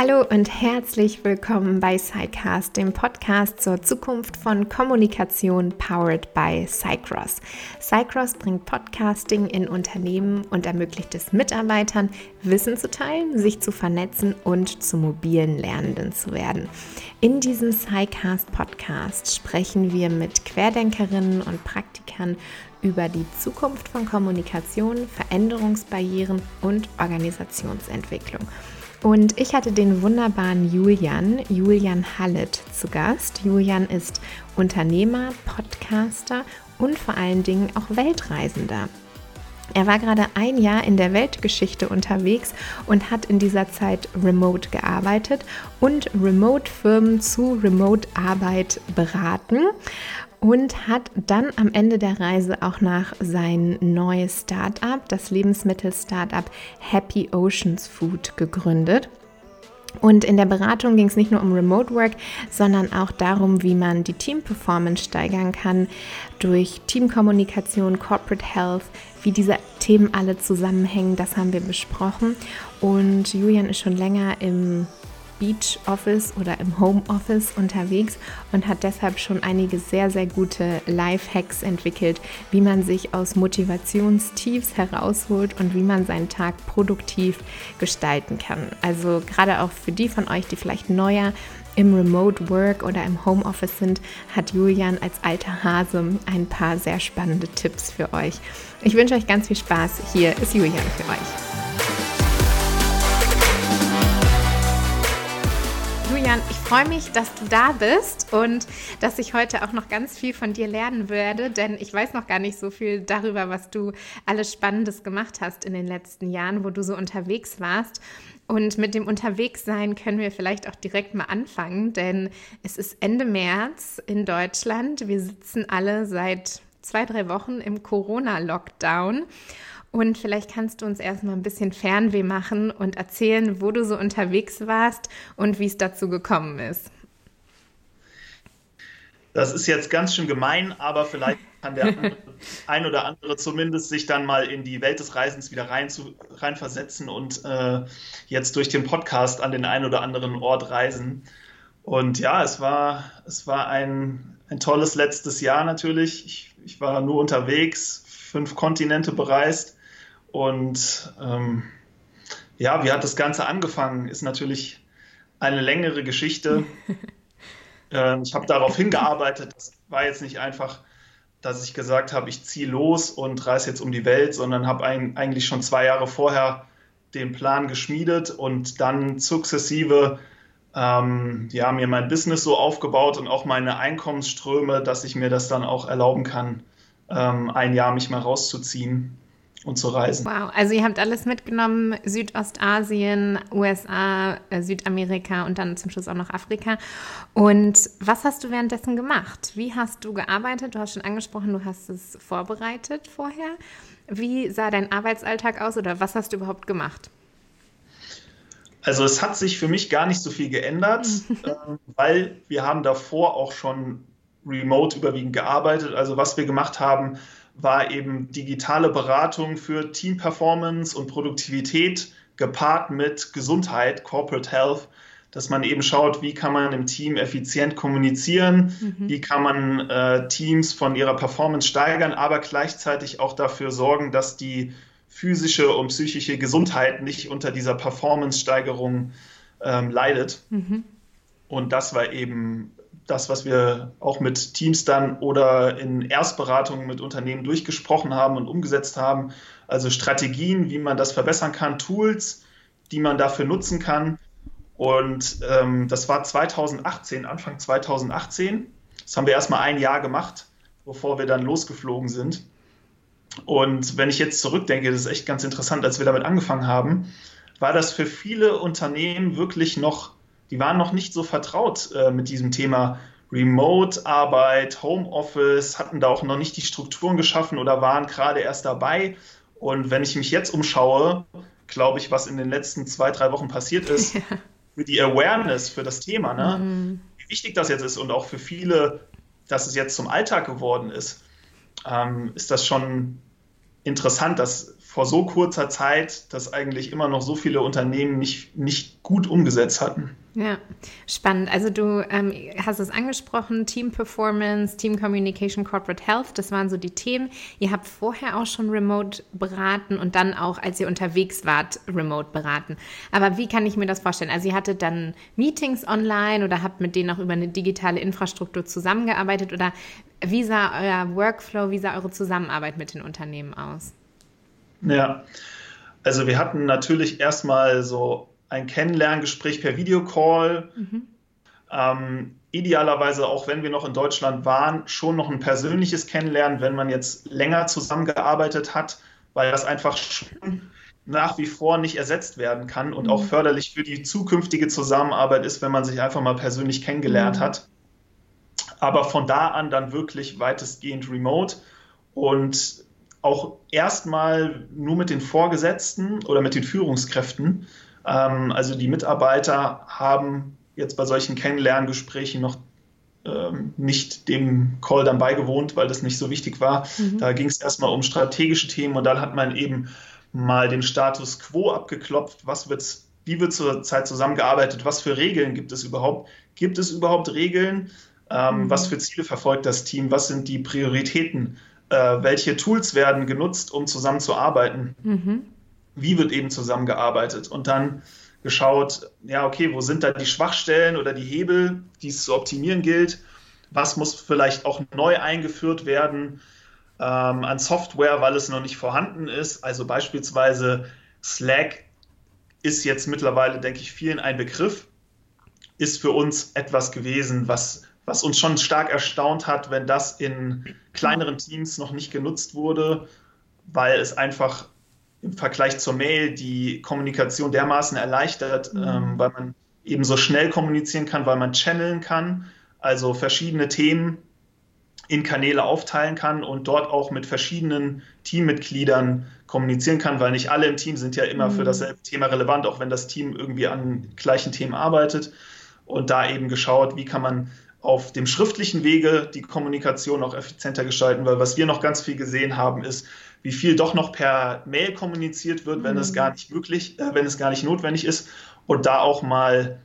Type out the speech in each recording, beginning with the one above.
Hallo und herzlich willkommen bei SciCast, dem Podcast zur Zukunft von Kommunikation powered by Cycross. Cycross bringt Podcasting in Unternehmen und ermöglicht es Mitarbeitern, Wissen zu teilen, sich zu vernetzen und zu mobilen Lernenden zu werden. In diesem SciCast Podcast sprechen wir mit Querdenkerinnen und Praktikern über die Zukunft von Kommunikation, Veränderungsbarrieren und Organisationsentwicklung. Und ich hatte den wunderbaren Julian, Julian Hallet, zu Gast. Julian ist Unternehmer, Podcaster und vor allen Dingen auch Weltreisender. Er war gerade ein Jahr in der Weltgeschichte unterwegs und hat in dieser Zeit remote gearbeitet und Remote-Firmen zu Remote-Arbeit beraten und hat dann am Ende der Reise auch nach sein neues Startup, das Lebensmittel-Startup Happy Oceans Food, gegründet. Und in der Beratung ging es nicht nur um Remote Work, sondern auch darum, wie man die Team-Performance steigern kann durch Teamkommunikation, Corporate Health, wie diese Themen alle zusammenhängen. Das haben wir besprochen. Und Julian ist schon länger im Beach Office oder im Home Office unterwegs und hat deshalb schon einige sehr, sehr gute Life-Hacks entwickelt, wie man sich aus Motivationstiefs herausholt und wie man seinen Tag produktiv gestalten kann. Also gerade auch für die von euch, die vielleicht neuer im Remote Work oder im Home Office sind, hat Julian als alter Hase ein paar sehr spannende Tipps für euch. Ich wünsche euch ganz viel Spaß. Hier ist Julian für euch. Julian, ich freue mich, dass du da bist und dass ich heute auch noch ganz viel von dir lernen werde, denn ich weiß noch gar nicht so viel darüber, was du alles Spannendes gemacht hast in den letzten Jahren, wo du so unterwegs warst. Und mit dem Unterwegssein können wir vielleicht auch direkt mal anfangen, denn es ist Ende März in Deutschland. Wir sitzen alle seit zwei, drei Wochen im Corona-Lockdown. Und vielleicht kannst du uns erstmal ein bisschen Fernweh machen und erzählen, wo du so unterwegs warst und wie es dazu gekommen ist. Das ist jetzt ganz schön gemein, aber vielleicht kann der ein oder andere zumindest sich dann mal in die Welt des Reisens wieder rein zu, reinversetzen und äh, jetzt durch den Podcast an den einen oder anderen Ort reisen. Und ja, es war, es war ein, ein tolles letztes Jahr natürlich. Ich, ich war nur unterwegs, fünf Kontinente bereist und ähm, ja, wie hat das Ganze angefangen? Ist natürlich eine längere Geschichte. ähm, ich habe darauf hingearbeitet. Das war jetzt nicht einfach, dass ich gesagt habe, ich ziehe los und reise jetzt um die Welt, sondern habe eigentlich schon zwei Jahre vorher den Plan geschmiedet und dann sukzessive ähm, ja, mir mein Business so aufgebaut und auch meine Einkommensströme, dass ich mir das dann auch erlauben kann, ähm, ein Jahr mich mal rauszuziehen und zu reisen. Wow, also ihr habt alles mitgenommen, Südostasien, USA, äh, Südamerika und dann zum Schluss auch noch Afrika. Und was hast du währenddessen gemacht? Wie hast du gearbeitet? Du hast schon angesprochen, du hast es vorbereitet vorher. Wie sah dein Arbeitsalltag aus oder was hast du überhaupt gemacht? Also es hat sich für mich gar nicht so viel geändert, äh, weil wir haben davor auch schon remote überwiegend gearbeitet. Also was wir gemacht haben, war eben digitale Beratung für Team-Performance und Produktivität gepaart mit Gesundheit, Corporate Health, dass man eben schaut, wie kann man im Team effizient kommunizieren, mhm. wie kann man äh, Teams von ihrer Performance steigern, aber gleichzeitig auch dafür sorgen, dass die physische und psychische Gesundheit nicht unter dieser Performance-Steigerung ähm, leidet. Mhm. Und das war eben das, was wir auch mit Teams dann oder in Erstberatungen mit Unternehmen durchgesprochen haben und umgesetzt haben. Also Strategien, wie man das verbessern kann, Tools, die man dafür nutzen kann. Und ähm, das war 2018, Anfang 2018. Das haben wir erstmal ein Jahr gemacht, bevor wir dann losgeflogen sind. Und wenn ich jetzt zurückdenke, das ist echt ganz interessant, als wir damit angefangen haben, war das für viele Unternehmen wirklich noch die waren noch nicht so vertraut äh, mit diesem Thema Remote-Arbeit, Homeoffice, hatten da auch noch nicht die Strukturen geschaffen oder waren gerade erst dabei. Und wenn ich mich jetzt umschaue, glaube ich, was in den letzten zwei, drei Wochen passiert ist, ja. für die Awareness für das Thema, ne? Mhm. wie wichtig das jetzt ist und auch für viele, dass es jetzt zum Alltag geworden ist, ähm, ist das schon interessant, dass vor so kurzer Zeit das eigentlich immer noch so viele Unternehmen nicht, nicht gut umgesetzt hatten. Ja, spannend. Also du ähm, hast es angesprochen, Team Performance, Team Communication, Corporate Health, das waren so die Themen. Ihr habt vorher auch schon remote beraten und dann auch, als ihr unterwegs wart, remote beraten. Aber wie kann ich mir das vorstellen? Also ihr hattet dann Meetings online oder habt mit denen auch über eine digitale Infrastruktur zusammengearbeitet oder wie sah euer Workflow, wie sah eure Zusammenarbeit mit den Unternehmen aus? Ja, also wir hatten natürlich erstmal so ein Kennenlerngespräch per Videocall. Mhm. Ähm, idealerweise, auch wenn wir noch in Deutschland waren, schon noch ein persönliches Kennenlernen, wenn man jetzt länger zusammengearbeitet hat, weil das einfach nach wie vor nicht ersetzt werden kann und mhm. auch förderlich für die zukünftige Zusammenarbeit ist, wenn man sich einfach mal persönlich kennengelernt mhm. hat. Aber von da an dann wirklich weitestgehend remote und auch erstmal nur mit den Vorgesetzten oder mit den Führungskräften. Ähm, also die Mitarbeiter haben jetzt bei solchen Kennenlerngesprächen noch ähm, nicht dem Call dann beigewohnt, weil das nicht so wichtig war. Mhm. Da ging es erstmal um strategische Themen und dann hat man eben mal den Status quo abgeklopft, was wird's, wie wird zurzeit zusammengearbeitet, was für Regeln gibt es überhaupt, gibt es überhaupt Regeln, ähm, mhm. was für Ziele verfolgt das Team, was sind die Prioritäten, äh, welche Tools werden genutzt, um zusammenzuarbeiten. Mhm wie wird eben zusammengearbeitet und dann geschaut, ja, okay, wo sind da die Schwachstellen oder die Hebel, die es zu optimieren gilt? Was muss vielleicht auch neu eingeführt werden ähm, an Software, weil es noch nicht vorhanden ist? Also beispielsweise Slack ist jetzt mittlerweile, denke ich, vielen ein Begriff, ist für uns etwas gewesen, was, was uns schon stark erstaunt hat, wenn das in kleineren Teams noch nicht genutzt wurde, weil es einfach im Vergleich zur Mail die Kommunikation dermaßen erleichtert, mhm. ähm, weil man eben so schnell kommunizieren kann, weil man channeln kann, also verschiedene Themen in Kanäle aufteilen kann und dort auch mit verschiedenen Teammitgliedern kommunizieren kann, weil nicht alle im Team sind ja immer mhm. für dasselbe Thema relevant, auch wenn das Team irgendwie an gleichen Themen arbeitet. Und da eben geschaut, wie kann man auf dem schriftlichen Wege die Kommunikation auch effizienter gestalten, weil was wir noch ganz viel gesehen haben, ist, wie viel doch noch per Mail kommuniziert wird, wenn mhm. es gar nicht möglich, äh, wenn es gar nicht notwendig ist. Und da auch mal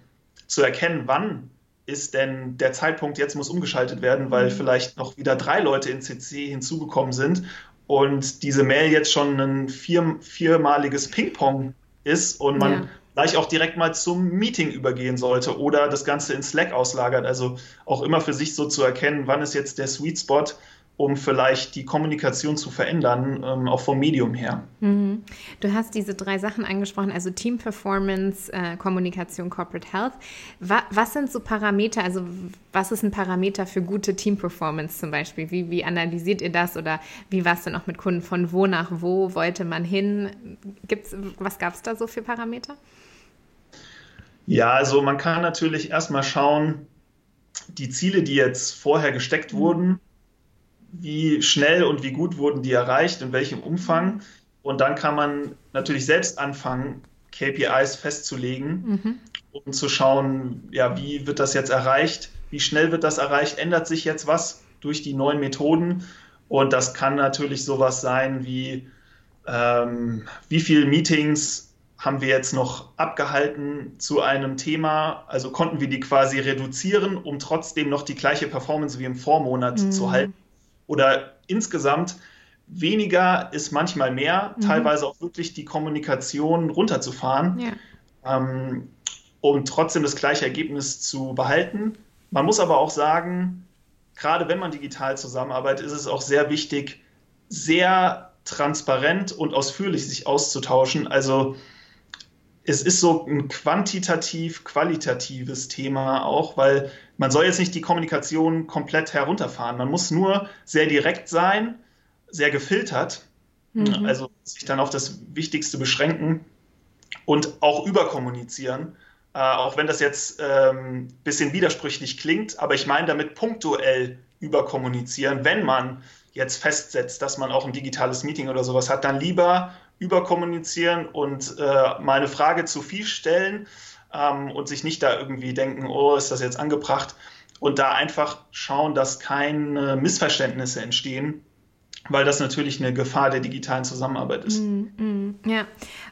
zu erkennen, wann ist denn der Zeitpunkt, jetzt muss umgeschaltet werden, weil mhm. vielleicht noch wieder drei Leute in CC hinzugekommen sind und diese Mail jetzt schon ein vier, viermaliges Ping-Pong ist und man ja. Gleich auch direkt mal zum Meeting übergehen sollte oder das Ganze in Slack auslagert. Also auch immer für sich so zu erkennen, wann ist jetzt der Sweet Spot, um vielleicht die Kommunikation zu verändern, ähm, auch vom Medium her. Mhm. Du hast diese drei Sachen angesprochen, also Team Performance, äh, Kommunikation, Corporate Health. Wa was sind so Parameter, also was ist ein Parameter für gute Team Performance zum Beispiel? Wie, wie analysiert ihr das oder wie war es denn auch mit Kunden? Von wo nach wo wollte man hin? Gibt's, was gab es da so für Parameter? Ja, also man kann natürlich erstmal schauen, die Ziele, die jetzt vorher gesteckt mhm. wurden, wie schnell und wie gut wurden die erreicht, in welchem Umfang. Und dann kann man natürlich selbst anfangen, KPIs festzulegen, mhm. um zu schauen, ja, wie wird das jetzt erreicht, wie schnell wird das erreicht, ändert sich jetzt was durch die neuen Methoden. Und das kann natürlich sowas sein wie, ähm, wie viele Meetings haben wir jetzt noch abgehalten zu einem Thema? Also konnten wir die quasi reduzieren, um trotzdem noch die gleiche Performance wie im Vormonat mhm. zu halten? oder insgesamt weniger ist manchmal mehr, mhm. teilweise auch wirklich die Kommunikation runterzufahren, ja. ähm, um trotzdem das gleiche Ergebnis zu behalten. Man muss aber auch sagen, gerade wenn man digital zusammenarbeitet, ist es auch sehr wichtig, sehr transparent und ausführlich sich auszutauschen. Also es ist so ein quantitativ-qualitatives Thema auch, weil man soll jetzt nicht die Kommunikation komplett herunterfahren. Man muss nur sehr direkt sein, sehr gefiltert, mhm. also sich dann auf das Wichtigste beschränken und auch überkommunizieren. Äh, auch wenn das jetzt ein ähm, bisschen widersprüchlich klingt, aber ich meine damit punktuell überkommunizieren, wenn man jetzt festsetzt, dass man auch ein digitales Meeting oder sowas hat, dann lieber überkommunizieren und äh, mal eine Frage zu viel stellen ähm, und sich nicht da irgendwie denken, oh, ist das jetzt angebracht? Und da einfach schauen, dass keine Missverständnisse entstehen weil das natürlich eine Gefahr der digitalen Zusammenarbeit ist. Mm, mm, ja,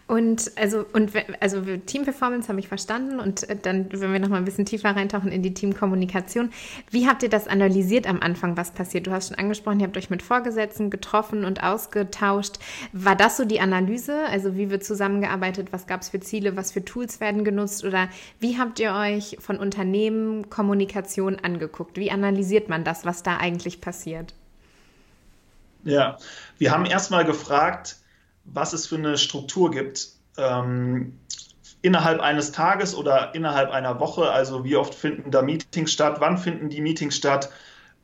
und also und also Team Performance habe ich verstanden und äh, dann, wenn wir noch mal ein bisschen tiefer reintauchen in die Teamkommunikation, wie habt ihr das analysiert am Anfang, was passiert? Du hast schon angesprochen, ihr habt euch mit Vorgesetzten getroffen und ausgetauscht. War das so die Analyse? Also wie wird zusammengearbeitet? Was gab es für Ziele? Was für Tools werden genutzt? Oder wie habt ihr euch von Unternehmen Kommunikation angeguckt? Wie analysiert man das, was da eigentlich passiert? Ja, wir haben erstmal gefragt, was es für eine Struktur gibt. Ähm, innerhalb eines Tages oder innerhalb einer Woche, also wie oft finden da Meetings statt, wann finden die Meetings statt,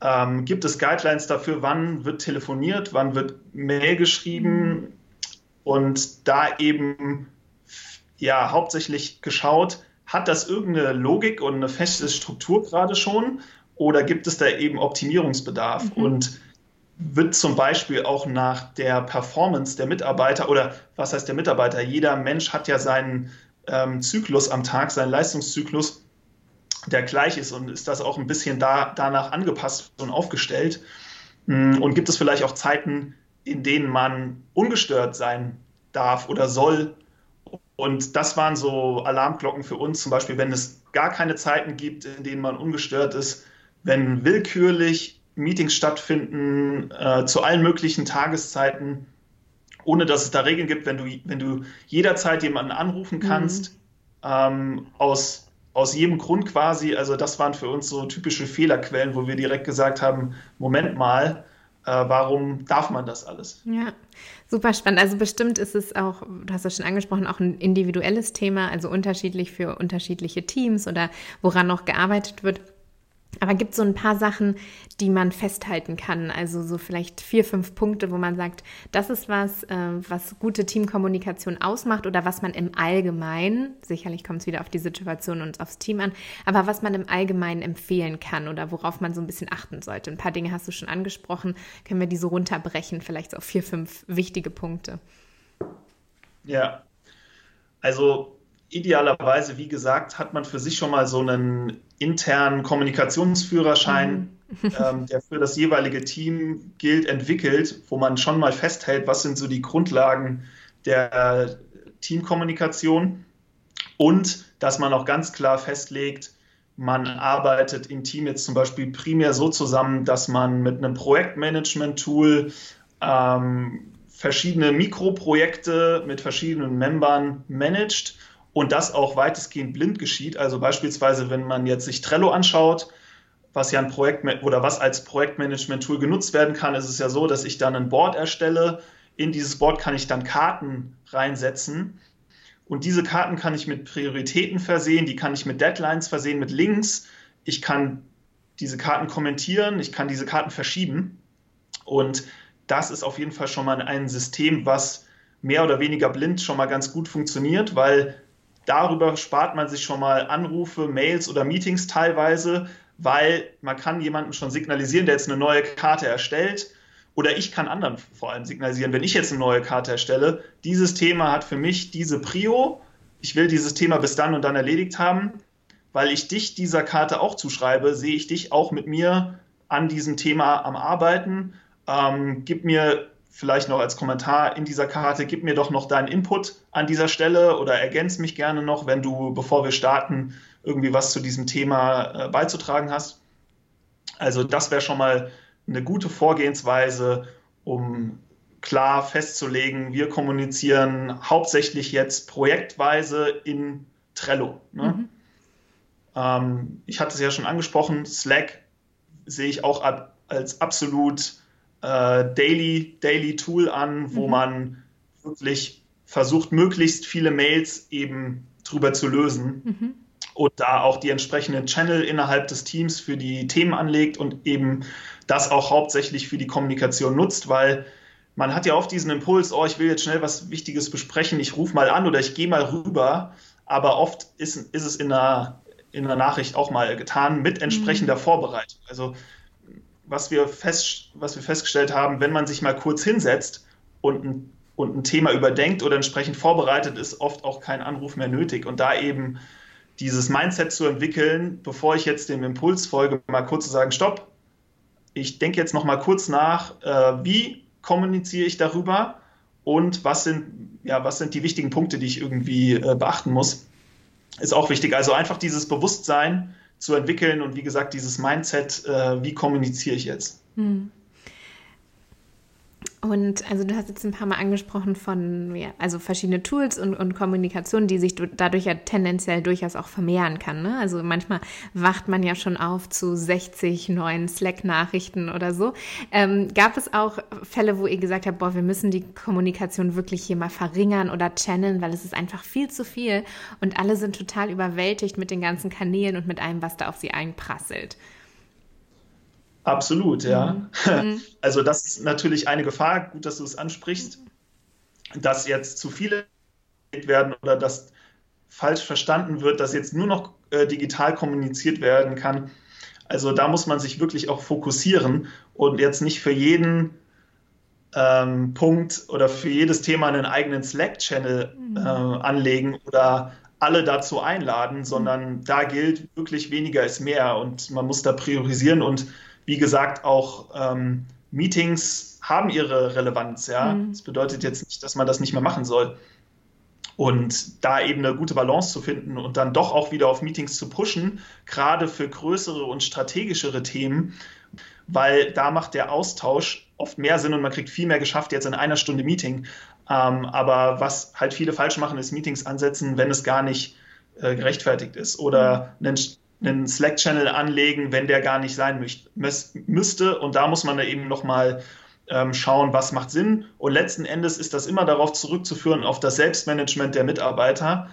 ähm, gibt es Guidelines dafür, wann wird telefoniert, wann wird Mail geschrieben? Und da eben ja hauptsächlich geschaut, hat das irgendeine Logik und eine feste Struktur gerade schon? Oder gibt es da eben Optimierungsbedarf? Mhm. Und wird zum Beispiel auch nach der Performance der Mitarbeiter oder was heißt der Mitarbeiter? Jeder Mensch hat ja seinen ähm, Zyklus am Tag, seinen Leistungszyklus, der gleich ist und ist das auch ein bisschen da, danach angepasst und aufgestellt. Mm, und gibt es vielleicht auch Zeiten, in denen man ungestört sein darf oder soll? Und das waren so Alarmglocken für uns, zum Beispiel, wenn es gar keine Zeiten gibt, in denen man ungestört ist, wenn willkürlich Meetings stattfinden äh, zu allen möglichen Tageszeiten, ohne dass es da Regeln gibt, wenn du, wenn du jederzeit jemanden anrufen kannst, mhm. ähm, aus, aus jedem Grund quasi. Also das waren für uns so typische Fehlerquellen, wo wir direkt gesagt haben, Moment mal, äh, warum darf man das alles? Ja, super spannend. Also bestimmt ist es auch, du hast es schon angesprochen, auch ein individuelles Thema, also unterschiedlich für unterschiedliche Teams oder woran noch gearbeitet wird. Aber gibt so ein paar Sachen, die man festhalten kann? Also so vielleicht vier, fünf Punkte, wo man sagt, das ist was, äh, was gute Teamkommunikation ausmacht oder was man im Allgemeinen, sicherlich kommt es wieder auf die Situation und aufs Team an, aber was man im Allgemeinen empfehlen kann oder worauf man so ein bisschen achten sollte. Ein paar Dinge hast du schon angesprochen. Können wir die so runterbrechen, vielleicht so auf vier, fünf wichtige Punkte? Ja, also idealerweise, wie gesagt, hat man für sich schon mal so einen internen Kommunikationsführerschein, mhm. ähm, der für das jeweilige Team gilt, entwickelt, wo man schon mal festhält, was sind so die Grundlagen der Teamkommunikation und dass man auch ganz klar festlegt, man arbeitet im Team jetzt zum Beispiel primär so zusammen, dass man mit einem Projektmanagement-Tool ähm, verschiedene Mikroprojekte mit verschiedenen Membern managt und das auch weitestgehend blind geschieht. Also beispielsweise, wenn man jetzt sich Trello anschaut, was ja ein Projekt oder was als Projektmanagement-Tool genutzt werden kann, ist es ja so, dass ich dann ein Board erstelle. In dieses Board kann ich dann Karten reinsetzen. Und diese Karten kann ich mit Prioritäten versehen, die kann ich mit Deadlines versehen, mit Links. Ich kann diese Karten kommentieren, ich kann diese Karten verschieben. Und das ist auf jeden Fall schon mal ein System, was mehr oder weniger blind schon mal ganz gut funktioniert, weil Darüber spart man sich schon mal Anrufe, Mails oder Meetings teilweise, weil man kann jemandem schon signalisieren, der jetzt eine neue Karte erstellt. Oder ich kann anderen vor allem signalisieren, wenn ich jetzt eine neue Karte erstelle, dieses Thema hat für mich diese Prio. Ich will dieses Thema bis dann und dann erledigt haben. Weil ich dich dieser Karte auch zuschreibe, sehe ich dich auch mit mir an diesem Thema am Arbeiten. Ähm, gib mir vielleicht noch als Kommentar in dieser Karte, gib mir doch noch deinen Input an dieser Stelle oder ergänz mich gerne noch, wenn du, bevor wir starten, irgendwie was zu diesem Thema äh, beizutragen hast. Also das wäre schon mal eine gute Vorgehensweise, um klar festzulegen, wir kommunizieren hauptsächlich jetzt projektweise in Trello. Ne? Mhm. Ähm, ich hatte es ja schon angesprochen, Slack sehe ich auch als absolut äh, Daily, Daily Tool an, wo mhm. man wirklich versucht, möglichst viele Mails eben drüber zu lösen. Mhm. Und da auch die entsprechenden Channel innerhalb des Teams für die Themen anlegt und eben das auch hauptsächlich für die Kommunikation nutzt, weil man hat ja oft diesen Impuls, oh, ich will jetzt schnell was Wichtiges besprechen, ich rufe mal an oder ich gehe mal rüber, aber oft ist, ist es in einer, in einer Nachricht auch mal getan mit entsprechender mhm. Vorbereitung. Also was wir, fest, was wir festgestellt haben, wenn man sich mal kurz hinsetzt und ein, und ein Thema überdenkt oder entsprechend vorbereitet, ist oft auch kein Anruf mehr nötig. Und da eben dieses Mindset zu entwickeln, bevor ich jetzt dem Impuls folge, mal kurz zu sagen, stopp, ich denke jetzt noch mal kurz nach, äh, wie kommuniziere ich darüber und was sind, ja, was sind die wichtigen Punkte, die ich irgendwie äh, beachten muss, ist auch wichtig. Also einfach dieses Bewusstsein zu entwickeln und wie gesagt, dieses Mindset, äh, wie kommuniziere ich jetzt. Hm. Und also du hast jetzt ein paar Mal angesprochen von, ja, also verschiedene Tools und, und Kommunikation, die sich dadurch ja tendenziell durchaus auch vermehren kann. Ne? Also manchmal wacht man ja schon auf zu 60 neuen Slack-Nachrichten oder so. Ähm, gab es auch Fälle, wo ihr gesagt habt, boah, wir müssen die Kommunikation wirklich hier mal verringern oder channeln, weil es ist einfach viel zu viel und alle sind total überwältigt mit den ganzen Kanälen und mit allem, was da auf sie einprasselt. Absolut, ja. Mhm. Also das ist natürlich eine Gefahr, gut, dass du es ansprichst, dass jetzt zu viele werden oder dass falsch verstanden wird, dass jetzt nur noch äh, digital kommuniziert werden kann. Also da muss man sich wirklich auch fokussieren und jetzt nicht für jeden ähm, Punkt oder für jedes Thema einen eigenen Slack-Channel mhm. äh, anlegen oder alle dazu einladen, sondern da gilt wirklich weniger ist mehr und man muss da priorisieren und wie gesagt, auch ähm, Meetings haben ihre Relevanz. Ja? Mhm. Das bedeutet jetzt nicht, dass man das nicht mehr machen soll. Und da eben eine gute Balance zu finden und dann doch auch wieder auf Meetings zu pushen, gerade für größere und strategischere Themen, weil da macht der Austausch oft mehr Sinn und man kriegt viel mehr geschafft jetzt in einer Stunde Meeting. Ähm, aber was halt viele falsch machen, ist Meetings ansetzen, wenn es gar nicht äh, gerechtfertigt ist oder mhm. einen einen Slack-Channel anlegen, wenn der gar nicht sein müsste. Und da muss man da eben nochmal ähm, schauen, was macht Sinn. Und letzten Endes ist das immer darauf zurückzuführen, auf das Selbstmanagement der Mitarbeiter.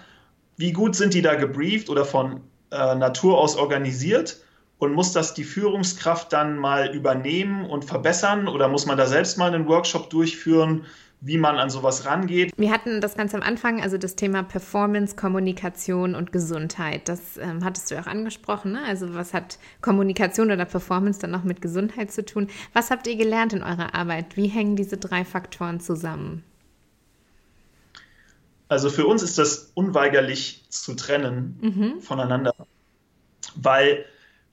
Wie gut sind die da gebrieft oder von äh, Natur aus organisiert? Und muss das die Führungskraft dann mal übernehmen und verbessern? Oder muss man da selbst mal einen Workshop durchführen? Wie man an sowas rangeht. Wir hatten das ganz am Anfang, also das Thema Performance, Kommunikation und Gesundheit. Das ähm, hattest du auch angesprochen. Ne? Also was hat Kommunikation oder Performance dann noch mit Gesundheit zu tun? Was habt ihr gelernt in eurer Arbeit? Wie hängen diese drei Faktoren zusammen? Also für uns ist das unweigerlich zu trennen mhm. voneinander, weil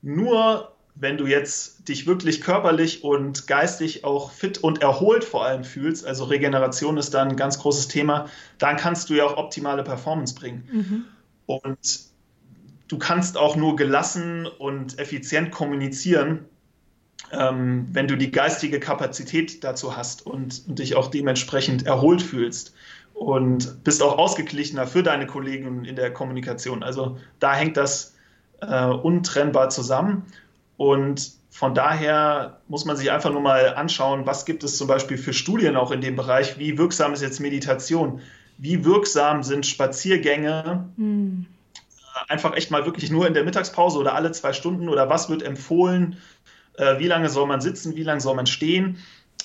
nur wenn du jetzt dich wirklich körperlich und geistig auch fit und erholt vor allem fühlst, also Regeneration ist da ein ganz großes Thema, dann kannst du ja auch optimale Performance bringen. Mhm. Und du kannst auch nur gelassen und effizient kommunizieren, ähm, wenn du die geistige Kapazität dazu hast und, und dich auch dementsprechend erholt fühlst und bist auch ausgeglichener für deine Kollegen in der Kommunikation. Also da hängt das äh, untrennbar zusammen. Und von daher muss man sich einfach nur mal anschauen, was gibt es zum Beispiel für Studien auch in dem Bereich, wie wirksam ist jetzt Meditation, wie wirksam sind Spaziergänge, hm. einfach echt mal wirklich nur in der Mittagspause oder alle zwei Stunden? Oder was wird empfohlen, äh, wie lange soll man sitzen, wie lange soll man stehen,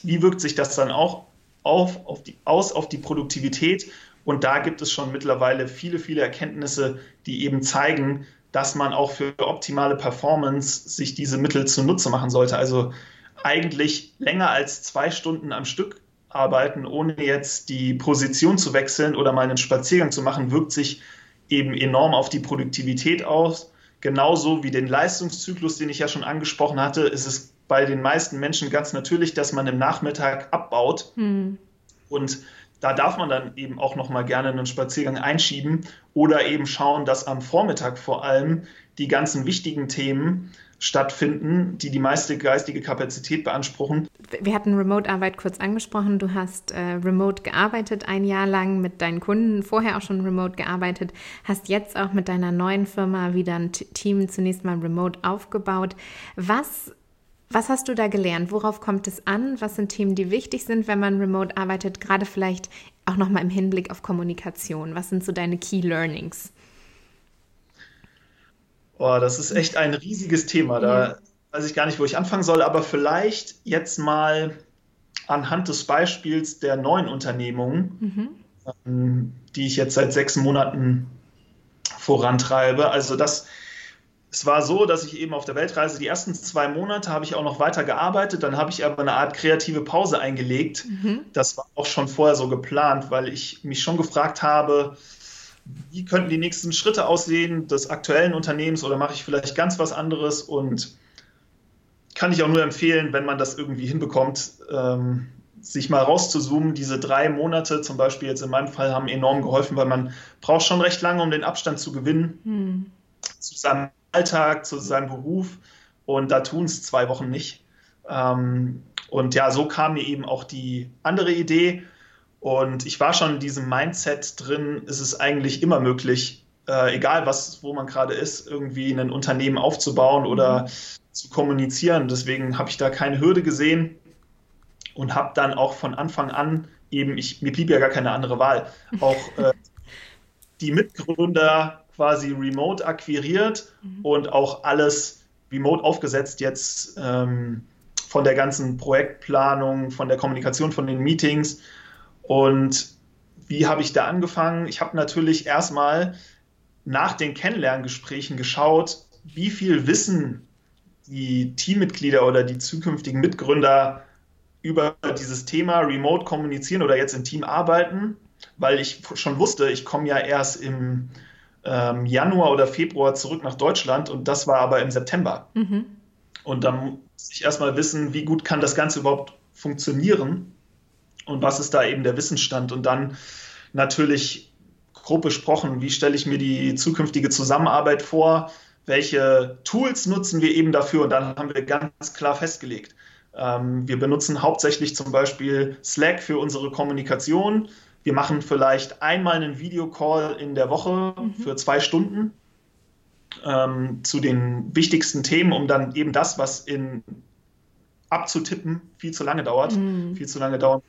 wie wirkt sich das dann auch auf, auf die, aus auf die Produktivität. Und da gibt es schon mittlerweile viele, viele Erkenntnisse, die eben zeigen, dass man auch für optimale Performance sich diese Mittel zunutze machen sollte. Also eigentlich länger als zwei Stunden am Stück arbeiten, ohne jetzt die Position zu wechseln oder mal einen Spaziergang zu machen, wirkt sich eben enorm auf die Produktivität aus. Genauso wie den Leistungszyklus, den ich ja schon angesprochen hatte, ist es bei den meisten Menschen ganz natürlich, dass man im Nachmittag abbaut. Hm. Und da darf man dann eben auch noch mal gerne einen Spaziergang einschieben oder eben schauen, dass am Vormittag vor allem die ganzen wichtigen Themen stattfinden, die die meiste geistige Kapazität beanspruchen. Wir hatten Remote-Arbeit kurz angesprochen. Du hast äh, remote gearbeitet ein Jahr lang mit deinen Kunden, vorher auch schon remote gearbeitet, hast jetzt auch mit deiner neuen Firma wieder ein Team zunächst mal remote aufgebaut. Was was hast du da gelernt? Worauf kommt es an? Was sind Themen, die wichtig sind, wenn man remote arbeitet? Gerade vielleicht auch nochmal im Hinblick auf Kommunikation. Was sind so deine Key Learnings? Oh, das ist echt ein riesiges Thema. Da weiß ich gar nicht, wo ich anfangen soll, aber vielleicht jetzt mal anhand des Beispiels der neuen Unternehmungen, mhm. Ähm, die ich jetzt seit sechs Monaten vorantreibe. Also das es war so, dass ich eben auf der Weltreise die ersten zwei Monate habe ich auch noch weiter gearbeitet, dann habe ich aber eine Art kreative Pause eingelegt. Mhm. Das war auch schon vorher so geplant, weil ich mich schon gefragt habe, wie könnten die nächsten Schritte aussehen des aktuellen Unternehmens oder mache ich vielleicht ganz was anderes und kann ich auch nur empfehlen, wenn man das irgendwie hinbekommt, ähm, sich mal rauszuzoomen, diese drei Monate zum Beispiel jetzt in meinem Fall haben enorm geholfen, weil man braucht schon recht lange, um den Abstand zu gewinnen hm. zu seinem Alltag, zu seinem Beruf und da tun es zwei Wochen nicht. Ähm, und ja, so kam mir eben auch die andere Idee und ich war schon in diesem Mindset drin, es ist eigentlich immer möglich, äh, egal was, wo man gerade ist, irgendwie ein Unternehmen aufzubauen oder mhm. zu kommunizieren. Deswegen habe ich da keine Hürde gesehen und habe dann auch von Anfang an eben, ich, mir blieb ja gar keine andere Wahl, auch äh, die Mitgründer quasi remote akquiriert mhm. und auch alles remote aufgesetzt jetzt ähm, von der ganzen Projektplanung, von der Kommunikation, von den Meetings. Und wie habe ich da angefangen? Ich habe natürlich erstmal nach den Kennenlerngesprächen geschaut, wie viel Wissen die Teammitglieder oder die zukünftigen Mitgründer über dieses Thema Remote kommunizieren oder jetzt im Team arbeiten, weil ich schon wusste, ich komme ja erst im ähm, Januar oder Februar zurück nach Deutschland und das war aber im September. Mhm. Und dann muss ich erstmal wissen, wie gut kann das Ganze überhaupt funktionieren und was ist da eben der Wissensstand und dann natürlich grob besprochen, wie stelle ich mir die zukünftige Zusammenarbeit vor, welche Tools nutzen wir eben dafür und dann haben wir ganz klar festgelegt. Ähm, wir benutzen hauptsächlich zum Beispiel Slack für unsere Kommunikation. Wir machen vielleicht einmal einen Videocall in der Woche mhm. für zwei Stunden ähm, zu den wichtigsten Themen, um dann eben das, was in abzutippen, viel zu lange dauert, mhm. viel zu lange dauert,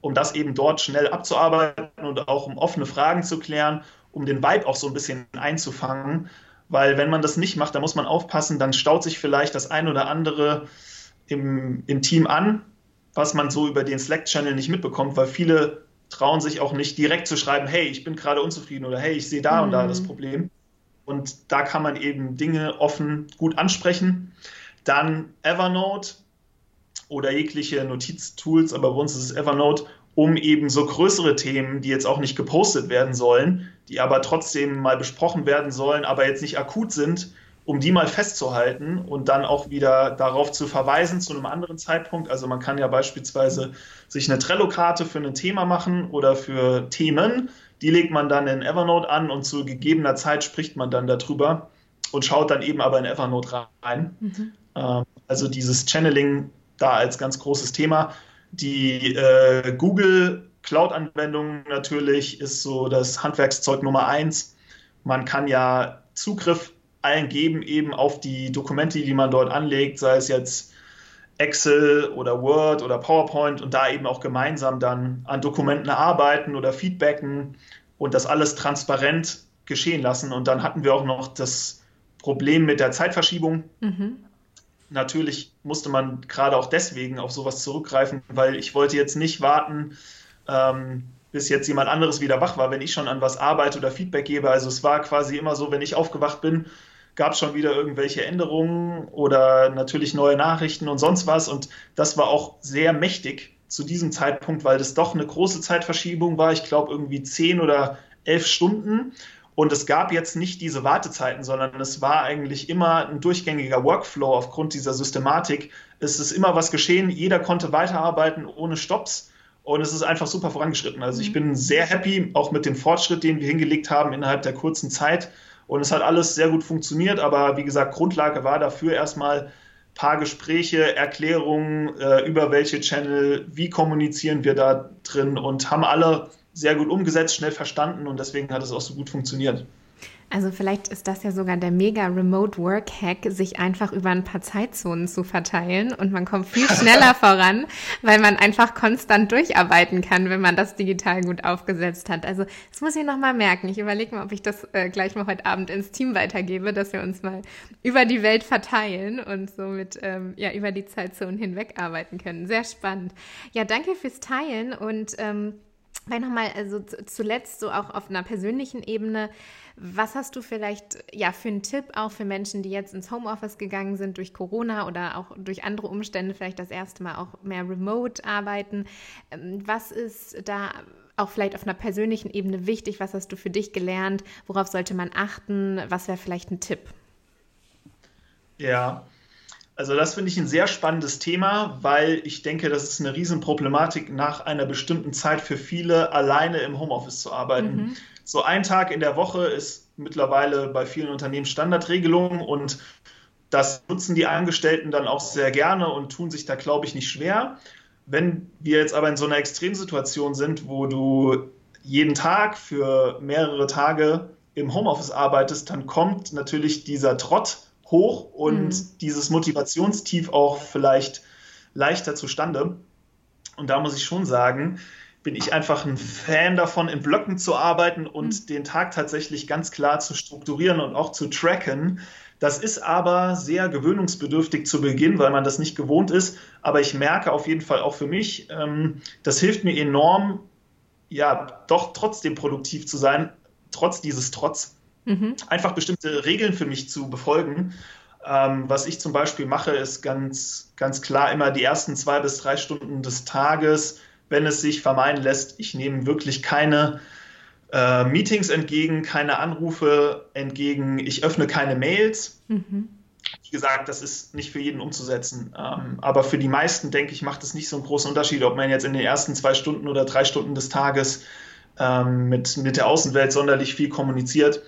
um das eben dort schnell abzuarbeiten und auch um offene Fragen zu klären, um den Vibe auch so ein bisschen einzufangen. Weil wenn man das nicht macht, dann muss man aufpassen, dann staut sich vielleicht das ein oder andere im, im Team an, was man so über den Slack-Channel nicht mitbekommt, weil viele trauen sich auch nicht direkt zu schreiben, hey, ich bin gerade unzufrieden oder hey, ich sehe da mhm. und da das mhm. Problem. Und da kann man eben Dinge offen gut ansprechen. Dann Evernote oder jegliche Notiztools, aber bei uns ist es Evernote, um eben so größere Themen, die jetzt auch nicht gepostet werden sollen, die aber trotzdem mal besprochen werden sollen, aber jetzt nicht akut sind, um die mal festzuhalten und dann auch wieder darauf zu verweisen zu einem anderen Zeitpunkt. Also man kann ja beispielsweise sich eine Trello-Karte für ein Thema machen oder für Themen. Die legt man dann in Evernote an und zu gegebener Zeit spricht man dann darüber und schaut dann eben aber in Evernote rein. Mhm. Ähm, also dieses Channeling da als ganz großes Thema. Die äh, Google Cloud-Anwendung natürlich ist so das Handwerkszeug Nummer eins. Man kann ja Zugriff allen geben eben auf die Dokumente, die man dort anlegt, sei es jetzt Excel oder Word oder PowerPoint und da eben auch gemeinsam dann an Dokumenten arbeiten oder feedbacken und das alles transparent geschehen lassen. Und dann hatten wir auch noch das Problem mit der Zeitverschiebung. Mhm natürlich musste man gerade auch deswegen auf sowas zurückgreifen, weil ich wollte jetzt nicht warten, ähm, bis jetzt jemand anderes wieder wach war, wenn ich schon an was arbeite oder Feedback gebe. Also es war quasi immer so, wenn ich aufgewacht bin, gab es schon wieder irgendwelche Änderungen oder natürlich neue Nachrichten und sonst was. Und das war auch sehr mächtig zu diesem Zeitpunkt, weil das doch eine große Zeitverschiebung war. Ich glaube irgendwie zehn oder elf Stunden. Und es gab jetzt nicht diese Wartezeiten, sondern es war eigentlich immer ein durchgängiger Workflow aufgrund dieser Systematik. Es ist immer was geschehen, jeder konnte weiterarbeiten ohne Stops und es ist einfach super vorangeschritten. Also ich mhm. bin sehr happy, auch mit dem Fortschritt, den wir hingelegt haben innerhalb der kurzen Zeit. Und es hat alles sehr gut funktioniert, aber wie gesagt, Grundlage war dafür erstmal ein paar Gespräche, Erklärungen äh, über welche Channel, wie kommunizieren wir da drin und haben alle sehr gut umgesetzt, schnell verstanden und deswegen hat es auch so gut funktioniert. Also vielleicht ist das ja sogar der mega Remote Work Hack, sich einfach über ein paar Zeitzonen zu verteilen und man kommt viel schneller voran, weil man einfach konstant durcharbeiten kann, wenn man das digital gut aufgesetzt hat. Also das muss ich nochmal merken. Ich überlege mal, ob ich das äh, gleich mal heute Abend ins Team weitergebe, dass wir uns mal über die Welt verteilen und somit ähm, ja über die Zeitzonen hinweg arbeiten können. Sehr spannend. Ja, danke fürs Teilen und ähm, Vielleicht nochmal, also zuletzt so auch auf einer persönlichen Ebene, was hast du vielleicht ja für einen Tipp auch für Menschen, die jetzt ins Homeoffice gegangen sind durch Corona oder auch durch andere Umstände, vielleicht das erste Mal auch mehr remote arbeiten? Ähm, was ist da auch vielleicht auf einer persönlichen Ebene wichtig? Was hast du für dich gelernt? Worauf sollte man achten? Was wäre vielleicht ein Tipp? Ja, Also das finde ich ein sehr spannendes Thema, weil ich denke, das ist eine Riesenproblematik nach einer bestimmten Zeit für viele, alleine im Homeoffice zu arbeiten. Mhm. So ein Tag in der Woche ist mittlerweile bei vielen Unternehmen Standardregelung und das nutzen die Angestellten dann auch sehr gerne und tun sich da, glaube ich, nicht schwer. Wenn wir jetzt aber in so einer Extremsituation sind, wo du jeden Tag für mehrere Tage im Homeoffice arbeitest, dann kommt natürlich dieser Trott hoch und mhm. dieses Motivationstief auch vielleicht leichter zustande. Und da muss ich schon sagen, bin ich einfach ein Fan davon, in Blöcken zu arbeiten und mhm. den Tag tatsächlich ganz klar zu strukturieren und auch zu tracken. Das ist aber sehr gewöhnungsbedürftig zu Beginn, weil man das nicht gewohnt ist. Aber ich merke auf jeden Fall auch für mich, ähm, das hilft mir enorm, ja, doch trotzdem produktiv zu sein, trotz dieses Trotz mhm. einfach bestimmte Regeln für mich zu befolgen. Ähm, was ich zum Beispiel mache, ist ganz, ganz klar immer die ersten zwei bis drei Stunden des Tages, wenn es sich vermeiden lässt, ich nehme wirklich keine äh, Meetings entgegen, keine Anrufe entgegen, ich öffne keine Mails. Mhm. Wie gesagt, das ist nicht für jeden umzusetzen. Ähm, aber für die meisten, denke ich, macht es nicht so einen großen Unterschied, ob man jetzt in den ersten zwei Stunden oder drei Stunden des Tages ähm, mit, mit der Außenwelt sonderlich viel kommuniziert.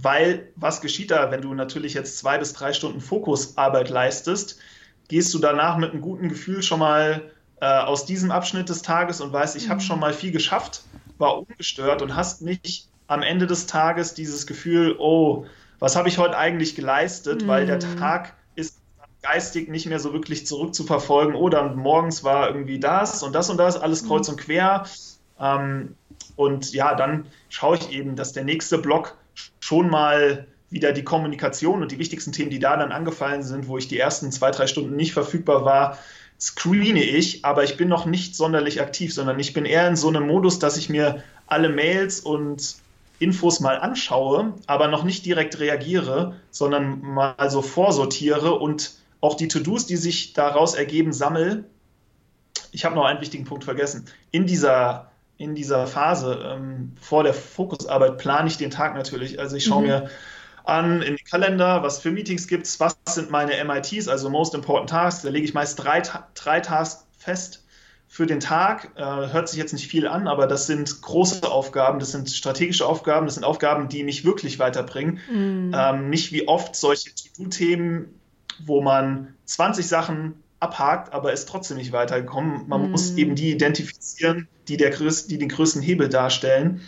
Weil was geschieht da, wenn du natürlich jetzt zwei bis drei Stunden Fokusarbeit leistest? Gehst du danach mit einem guten Gefühl schon mal äh, aus diesem Abschnitt des Tages und weißt, ich mhm. habe schon mal viel geschafft, war ungestört und hast nicht am Ende des Tages dieses Gefühl, oh, was habe ich heute eigentlich geleistet, mhm. weil der mhm. Tag ist geistig nicht mehr so wirklich zurückzuverfolgen. Oh, dann morgens war irgendwie das und das und das, alles kreuz mhm. und quer. Ähm, und ja, dann schaue ich eben, dass der nächste Block schon mal wieder die Kommunikation und die wichtigsten Themen, die da dann angefallen sind, wo ich die ersten zwei, drei Stunden nicht verfügbar war, screene ich, aber ich bin noch nicht sonderlich aktiv, sondern ich bin eher in so einem Modus, dass ich mir alle Mails und Infos mal anschaue, aber noch nicht direkt reagiere, sondern mal so vorsortiere und auch die To-Dos, die sich daraus ergeben, sammle. Ich habe noch einen wichtigen Punkt vergessen. In dieser in dieser Phase ähm, vor der Fokusarbeit plane ich den Tag natürlich. Also ich schaue mhm. mir an in den Kalender, was für Meetings gibt es, was sind meine MITs, also Most Important Tasks. Da lege ich meist drei, drei Tasks fest für den Tag. Äh, hört sich jetzt nicht viel an, aber das sind große Aufgaben, das sind strategische Aufgaben, das sind Aufgaben, die mich wirklich weiterbringen. Mhm. Ähm, nicht wie oft solche To-Do-Themen, wo man 20 Sachen abhakt, aber ist trotzdem nicht weitergekommen. Man mhm. muss eben die identifizieren, die, der größ die den größten Hebel darstellen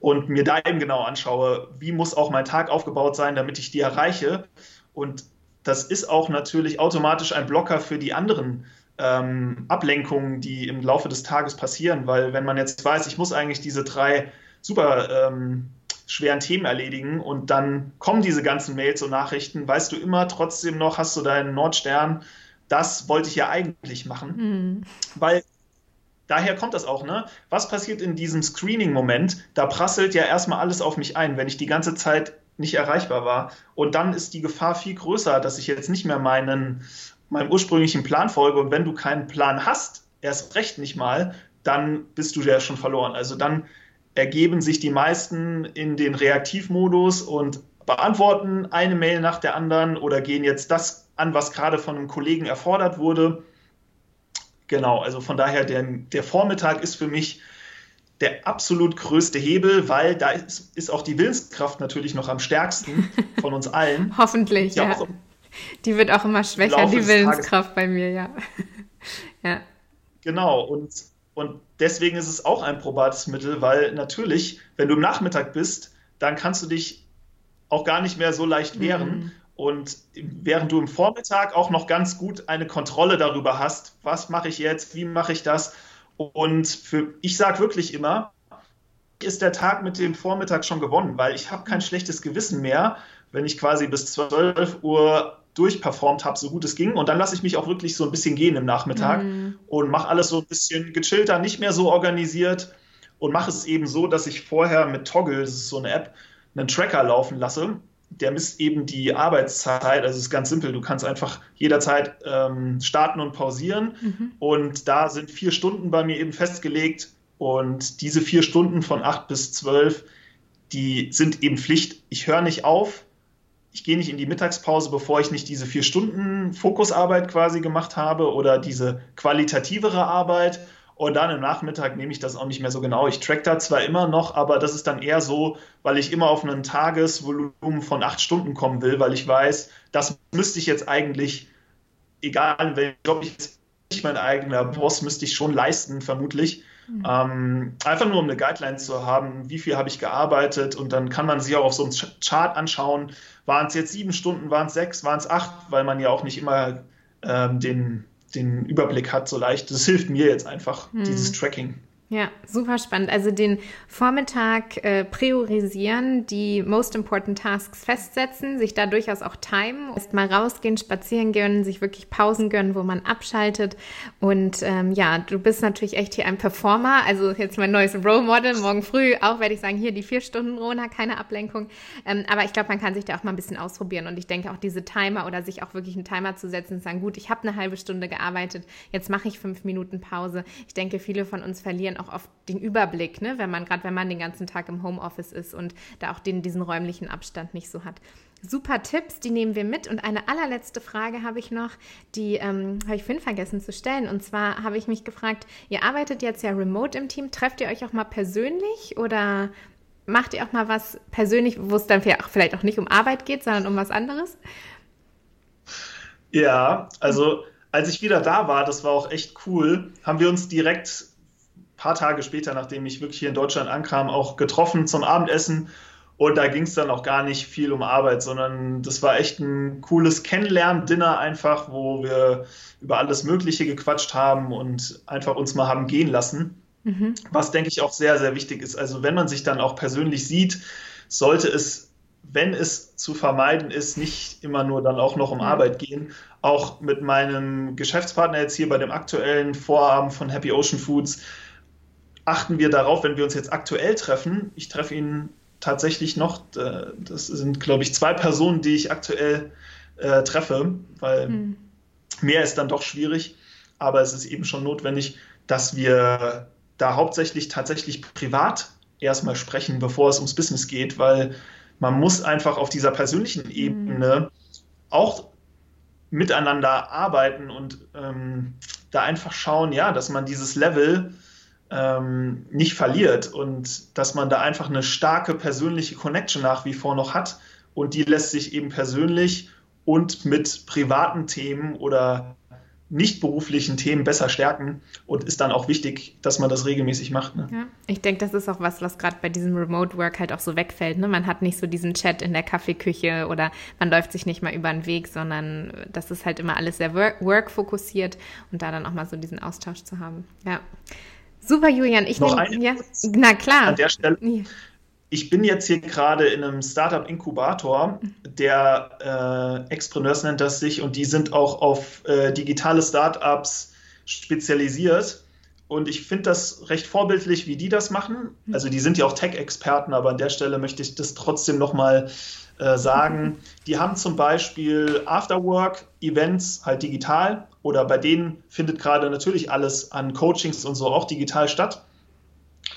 und mir da eben genau anschaue, wie muss auch mein Tag aufgebaut sein, damit ich die erreiche. Und das ist auch natürlich automatisch ein Blocker für die anderen ähm, Ablenkungen, die im Laufe des Tages passieren, weil wenn man jetzt weiß, ich muss eigentlich diese drei super ähm, schweren Themen erledigen und dann kommen diese ganzen Mails und Nachrichten, weißt du immer trotzdem noch, hast du deinen Nordstern, das wollte ich ja eigentlich machen, mhm. weil daher kommt das auch, ne? Was passiert in diesem Screening-Moment? Da prasselt ja erstmal alles auf mich ein, wenn ich die ganze Zeit nicht erreichbar war. Und dann ist die Gefahr viel größer, dass ich jetzt nicht mehr meinen, meinem ursprünglichen Plan folge. Und wenn du keinen Plan hast, erst recht nicht mal, dann bist du ja schon verloren. Also dann ergeben sich die meisten in den Reaktivmodus und beantworten eine Mail nach der anderen oder gehen jetzt das an, was gerade von einem Kollegen erfordert wurde. Genau, also von daher, der, der Vormittag ist für mich der absolut größte Hebel, weil da ist, ist auch die Willenskraft natürlich noch am stärksten von uns allen. Hoffentlich, ja. ja. Die wird auch immer schwächer, die Willenskraft Tages. bei mir, ja. ja. Genau, und, und deswegen ist es auch ein probates Mittel, weil natürlich, wenn du im Nachmittag bist, dann kannst du dich auch gar nicht mehr so leicht wehren. Mhm. Und während du im Vormittag auch noch ganz gut eine Kontrolle darüber hast, was mache ich jetzt, wie mache ich das. Und für, ich sage wirklich immer, ist der Tag mit dem Vormittag schon gewonnen, weil ich habe kein schlechtes Gewissen mehr, wenn ich quasi bis 12 Uhr durchperformt habe, so gut es ging. Und dann lasse ich mich auch wirklich so ein bisschen gehen im Nachmittag mhm. und mache alles so ein bisschen gechillter, nicht mehr so organisiert und mache es eben so, dass ich vorher mit Toggle, das ist so eine App, einen Tracker laufen lasse der misst eben die Arbeitszeit. Also es ist ganz simpel. Du kannst einfach jederzeit ähm, starten und pausieren. Mhm. Und da sind vier Stunden bei mir eben festgelegt. Und diese vier Stunden von acht bis zwölf, die sind eben Pflicht. Ich höre nicht auf, ich gehe nicht in die Mittagspause, bevor ich nicht diese vier Stunden Fokusarbeit quasi gemacht habe oder diese qualitativere Arbeit. Und dann im Nachmittag nehme ich das auch nicht mehr so genau. Ich track da zwar immer noch, aber das ist dann eher so, weil ich immer auf einen Tagesvolumen von acht Stunden kommen will, weil ich weiß, das müsste ich jetzt eigentlich, egal in welchem Job ich jetzt nicht mein eigener Boss, müsste ich schon leisten, vermutlich. Mhm. Ähm, einfach nur um eine Guideline zu haben, wie viel habe ich gearbeitet und dann kann man sich auch auf so einem Chart anschauen, waren es jetzt sieben Stunden, waren es sechs, waren es acht, weil man ja auch nicht immer ähm, den, den Überblick hat so leicht. Das hilft mir jetzt einfach, mhm. dieses Tracking. Ja, super spannend. Also den Vormittag äh, priorisieren, die most important tasks festsetzen, sich da durchaus auch timen, erst mal rausgehen, spazieren gönnen, sich wirklich Pausen gönnen, wo man abschaltet. Und ähm, ja, du bist natürlich echt hier ein Performer. Also jetzt mein neues Role Model. Morgen früh auch werde ich sagen, hier die vier Stunden Rona, keine Ablenkung. Ähm, aber ich glaube, man kann sich da auch mal ein bisschen ausprobieren. Und ich denke auch diese Timer oder sich auch wirklich einen Timer zu setzen und sagen, gut, ich habe eine halbe Stunde gearbeitet, jetzt mache ich fünf Minuten Pause. Ich denke, viele von uns verlieren auch oft den Überblick, ne? wenn man gerade, wenn man den ganzen Tag im Homeoffice ist und da auch den, diesen räumlichen Abstand nicht so hat. Super Tipps, die nehmen wir mit. Und eine allerletzte Frage habe ich noch, die ähm, habe ich vorhin vergessen zu stellen. Und zwar habe ich mich gefragt, ihr arbeitet jetzt ja remote im Team, trefft ihr euch auch mal persönlich oder macht ihr auch mal was persönlich, wo es dann vielleicht auch nicht um Arbeit geht, sondern um was anderes? Ja, also als ich wieder da war, das war auch echt cool, haben wir uns direkt paar Tage später, nachdem ich wirklich hier in Deutschland ankam, auch getroffen zum Abendessen. Und da ging es dann auch gar nicht viel um Arbeit, sondern das war echt ein cooles Kennenlernen-Dinner einfach, wo wir über alles Mögliche gequatscht haben und einfach uns mal haben gehen lassen. Mhm. Was, denke ich, auch sehr, sehr wichtig ist. Also wenn man sich dann auch persönlich sieht, sollte es, wenn es zu vermeiden ist, nicht immer nur dann auch noch um mhm. Arbeit gehen. Auch mit meinem Geschäftspartner jetzt hier bei dem aktuellen Vorhaben von Happy Ocean Foods achten wir darauf, wenn wir uns jetzt aktuell treffen. Ich treffe ihn tatsächlich noch. Äh, das sind, glaube ich, zwei Personen, die ich aktuell äh, treffe, weil hm. mehr ist dann doch schwierig. Aber es ist eben schon notwendig, dass wir da hauptsächlich tatsächlich privat erstmal sprechen, bevor es ums Business geht, weil man muss einfach auf dieser persönlichen hm. Ebene auch miteinander arbeiten und ähm, da einfach schauen, ja, dass man dieses Level ähm, nicht verliert und dass man da einfach eine starke persönliche Connection nach wie vor noch hat und die lässt sich eben persönlich und mit privaten Themen oder nicht beruflichen Themen besser stärken und ist dann auch wichtig, dass man das regelmäßig macht. Ne? Ja, ich denke, das ist auch was, was gerade bei diesem Remote Work halt auch so wegfällt. Ne? Man hat nicht so diesen Chat in der Kaffeeküche oder man läuft sich nicht mal über den Weg, sondern das ist halt immer alles sehr work fokussiert und da dann auch mal so diesen Austausch zu haben. Ja. Super, Julian. Ich Noch nehme, ja, na klar. An der Stelle. Ja. Ich bin jetzt hier gerade in einem Startup-Inkubator, der äh, Expreneurs nennt das sich, und die sind auch auf äh, digitale Startups spezialisiert. Und ich finde das recht vorbildlich, wie die das machen. Mhm. Also die sind ja auch Tech-Experten, aber an der Stelle möchte ich das trotzdem nochmal äh, sagen. Die haben zum Beispiel Afterwork-Events halt digital oder bei denen findet gerade natürlich alles an Coachings und so auch digital statt.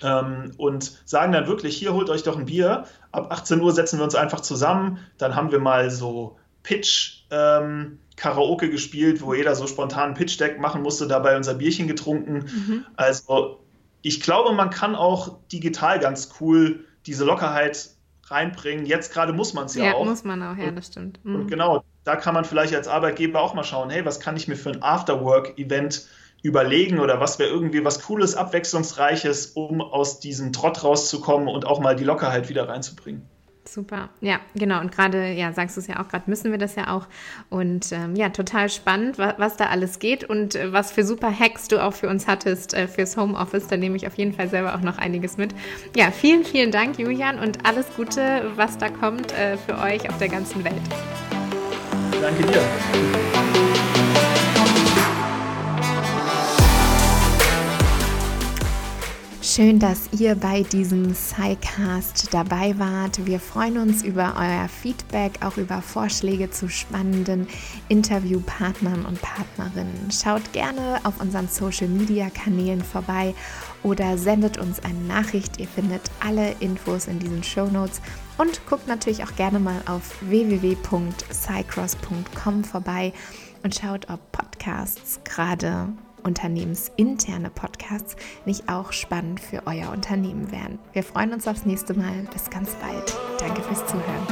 Ähm, und sagen dann wirklich, hier holt euch doch ein Bier. Ab 18 Uhr setzen wir uns einfach zusammen. Dann haben wir mal so Pitch. Ähm, Karaoke gespielt, wo jeder so spontan Pitch-Deck machen musste, dabei unser Bierchen getrunken. Mhm. Also ich glaube, man kann auch digital ganz cool diese Lockerheit reinbringen. Jetzt gerade muss man es ja, ja auch. Ja, muss man auch, ja, das stimmt. Mhm. Und genau, da kann man vielleicht als Arbeitgeber auch mal schauen, hey, was kann ich mir für ein Afterwork-Event überlegen oder was wäre irgendwie was Cooles, Abwechslungsreiches, um aus diesem Trott rauszukommen und auch mal die Lockerheit wieder reinzubringen. Super, ja, genau. Und gerade, ja, sagst du es ja auch, gerade müssen wir das ja auch. Und ähm, ja, total spannend, was, was, da alles geht und äh, was für super Hacks du auch für uns hattest äh, fürs Homeoffice. Da nehme ich auf jeden Fall selber auch noch einiges mit. Ja, vielen, vielen Dank, Julian, und alles Gute, was da kommt äh, für euch auf der ganzen Welt. Danke dir. Schön, dass ihr bei diesem SciCast dabei wart. Wir freuen uns über euer Feedback, auch über Vorschläge zu spannenden Interviewpartnern und Partnerinnen. Schaut gerne auf unseren Social Media Kanälen vorbei oder sendet uns eine Nachricht. Ihr findet alle Infos in diesen Show Notes und guckt natürlich auch gerne mal auf www.cycross.com vorbei und schaut, ob Podcasts gerade unternehmensinterne Podcasts nicht auch spannend für euer Unternehmen werden. Wir freuen uns aufs nächste Mal. Bis ganz bald. Danke fürs Zuhören.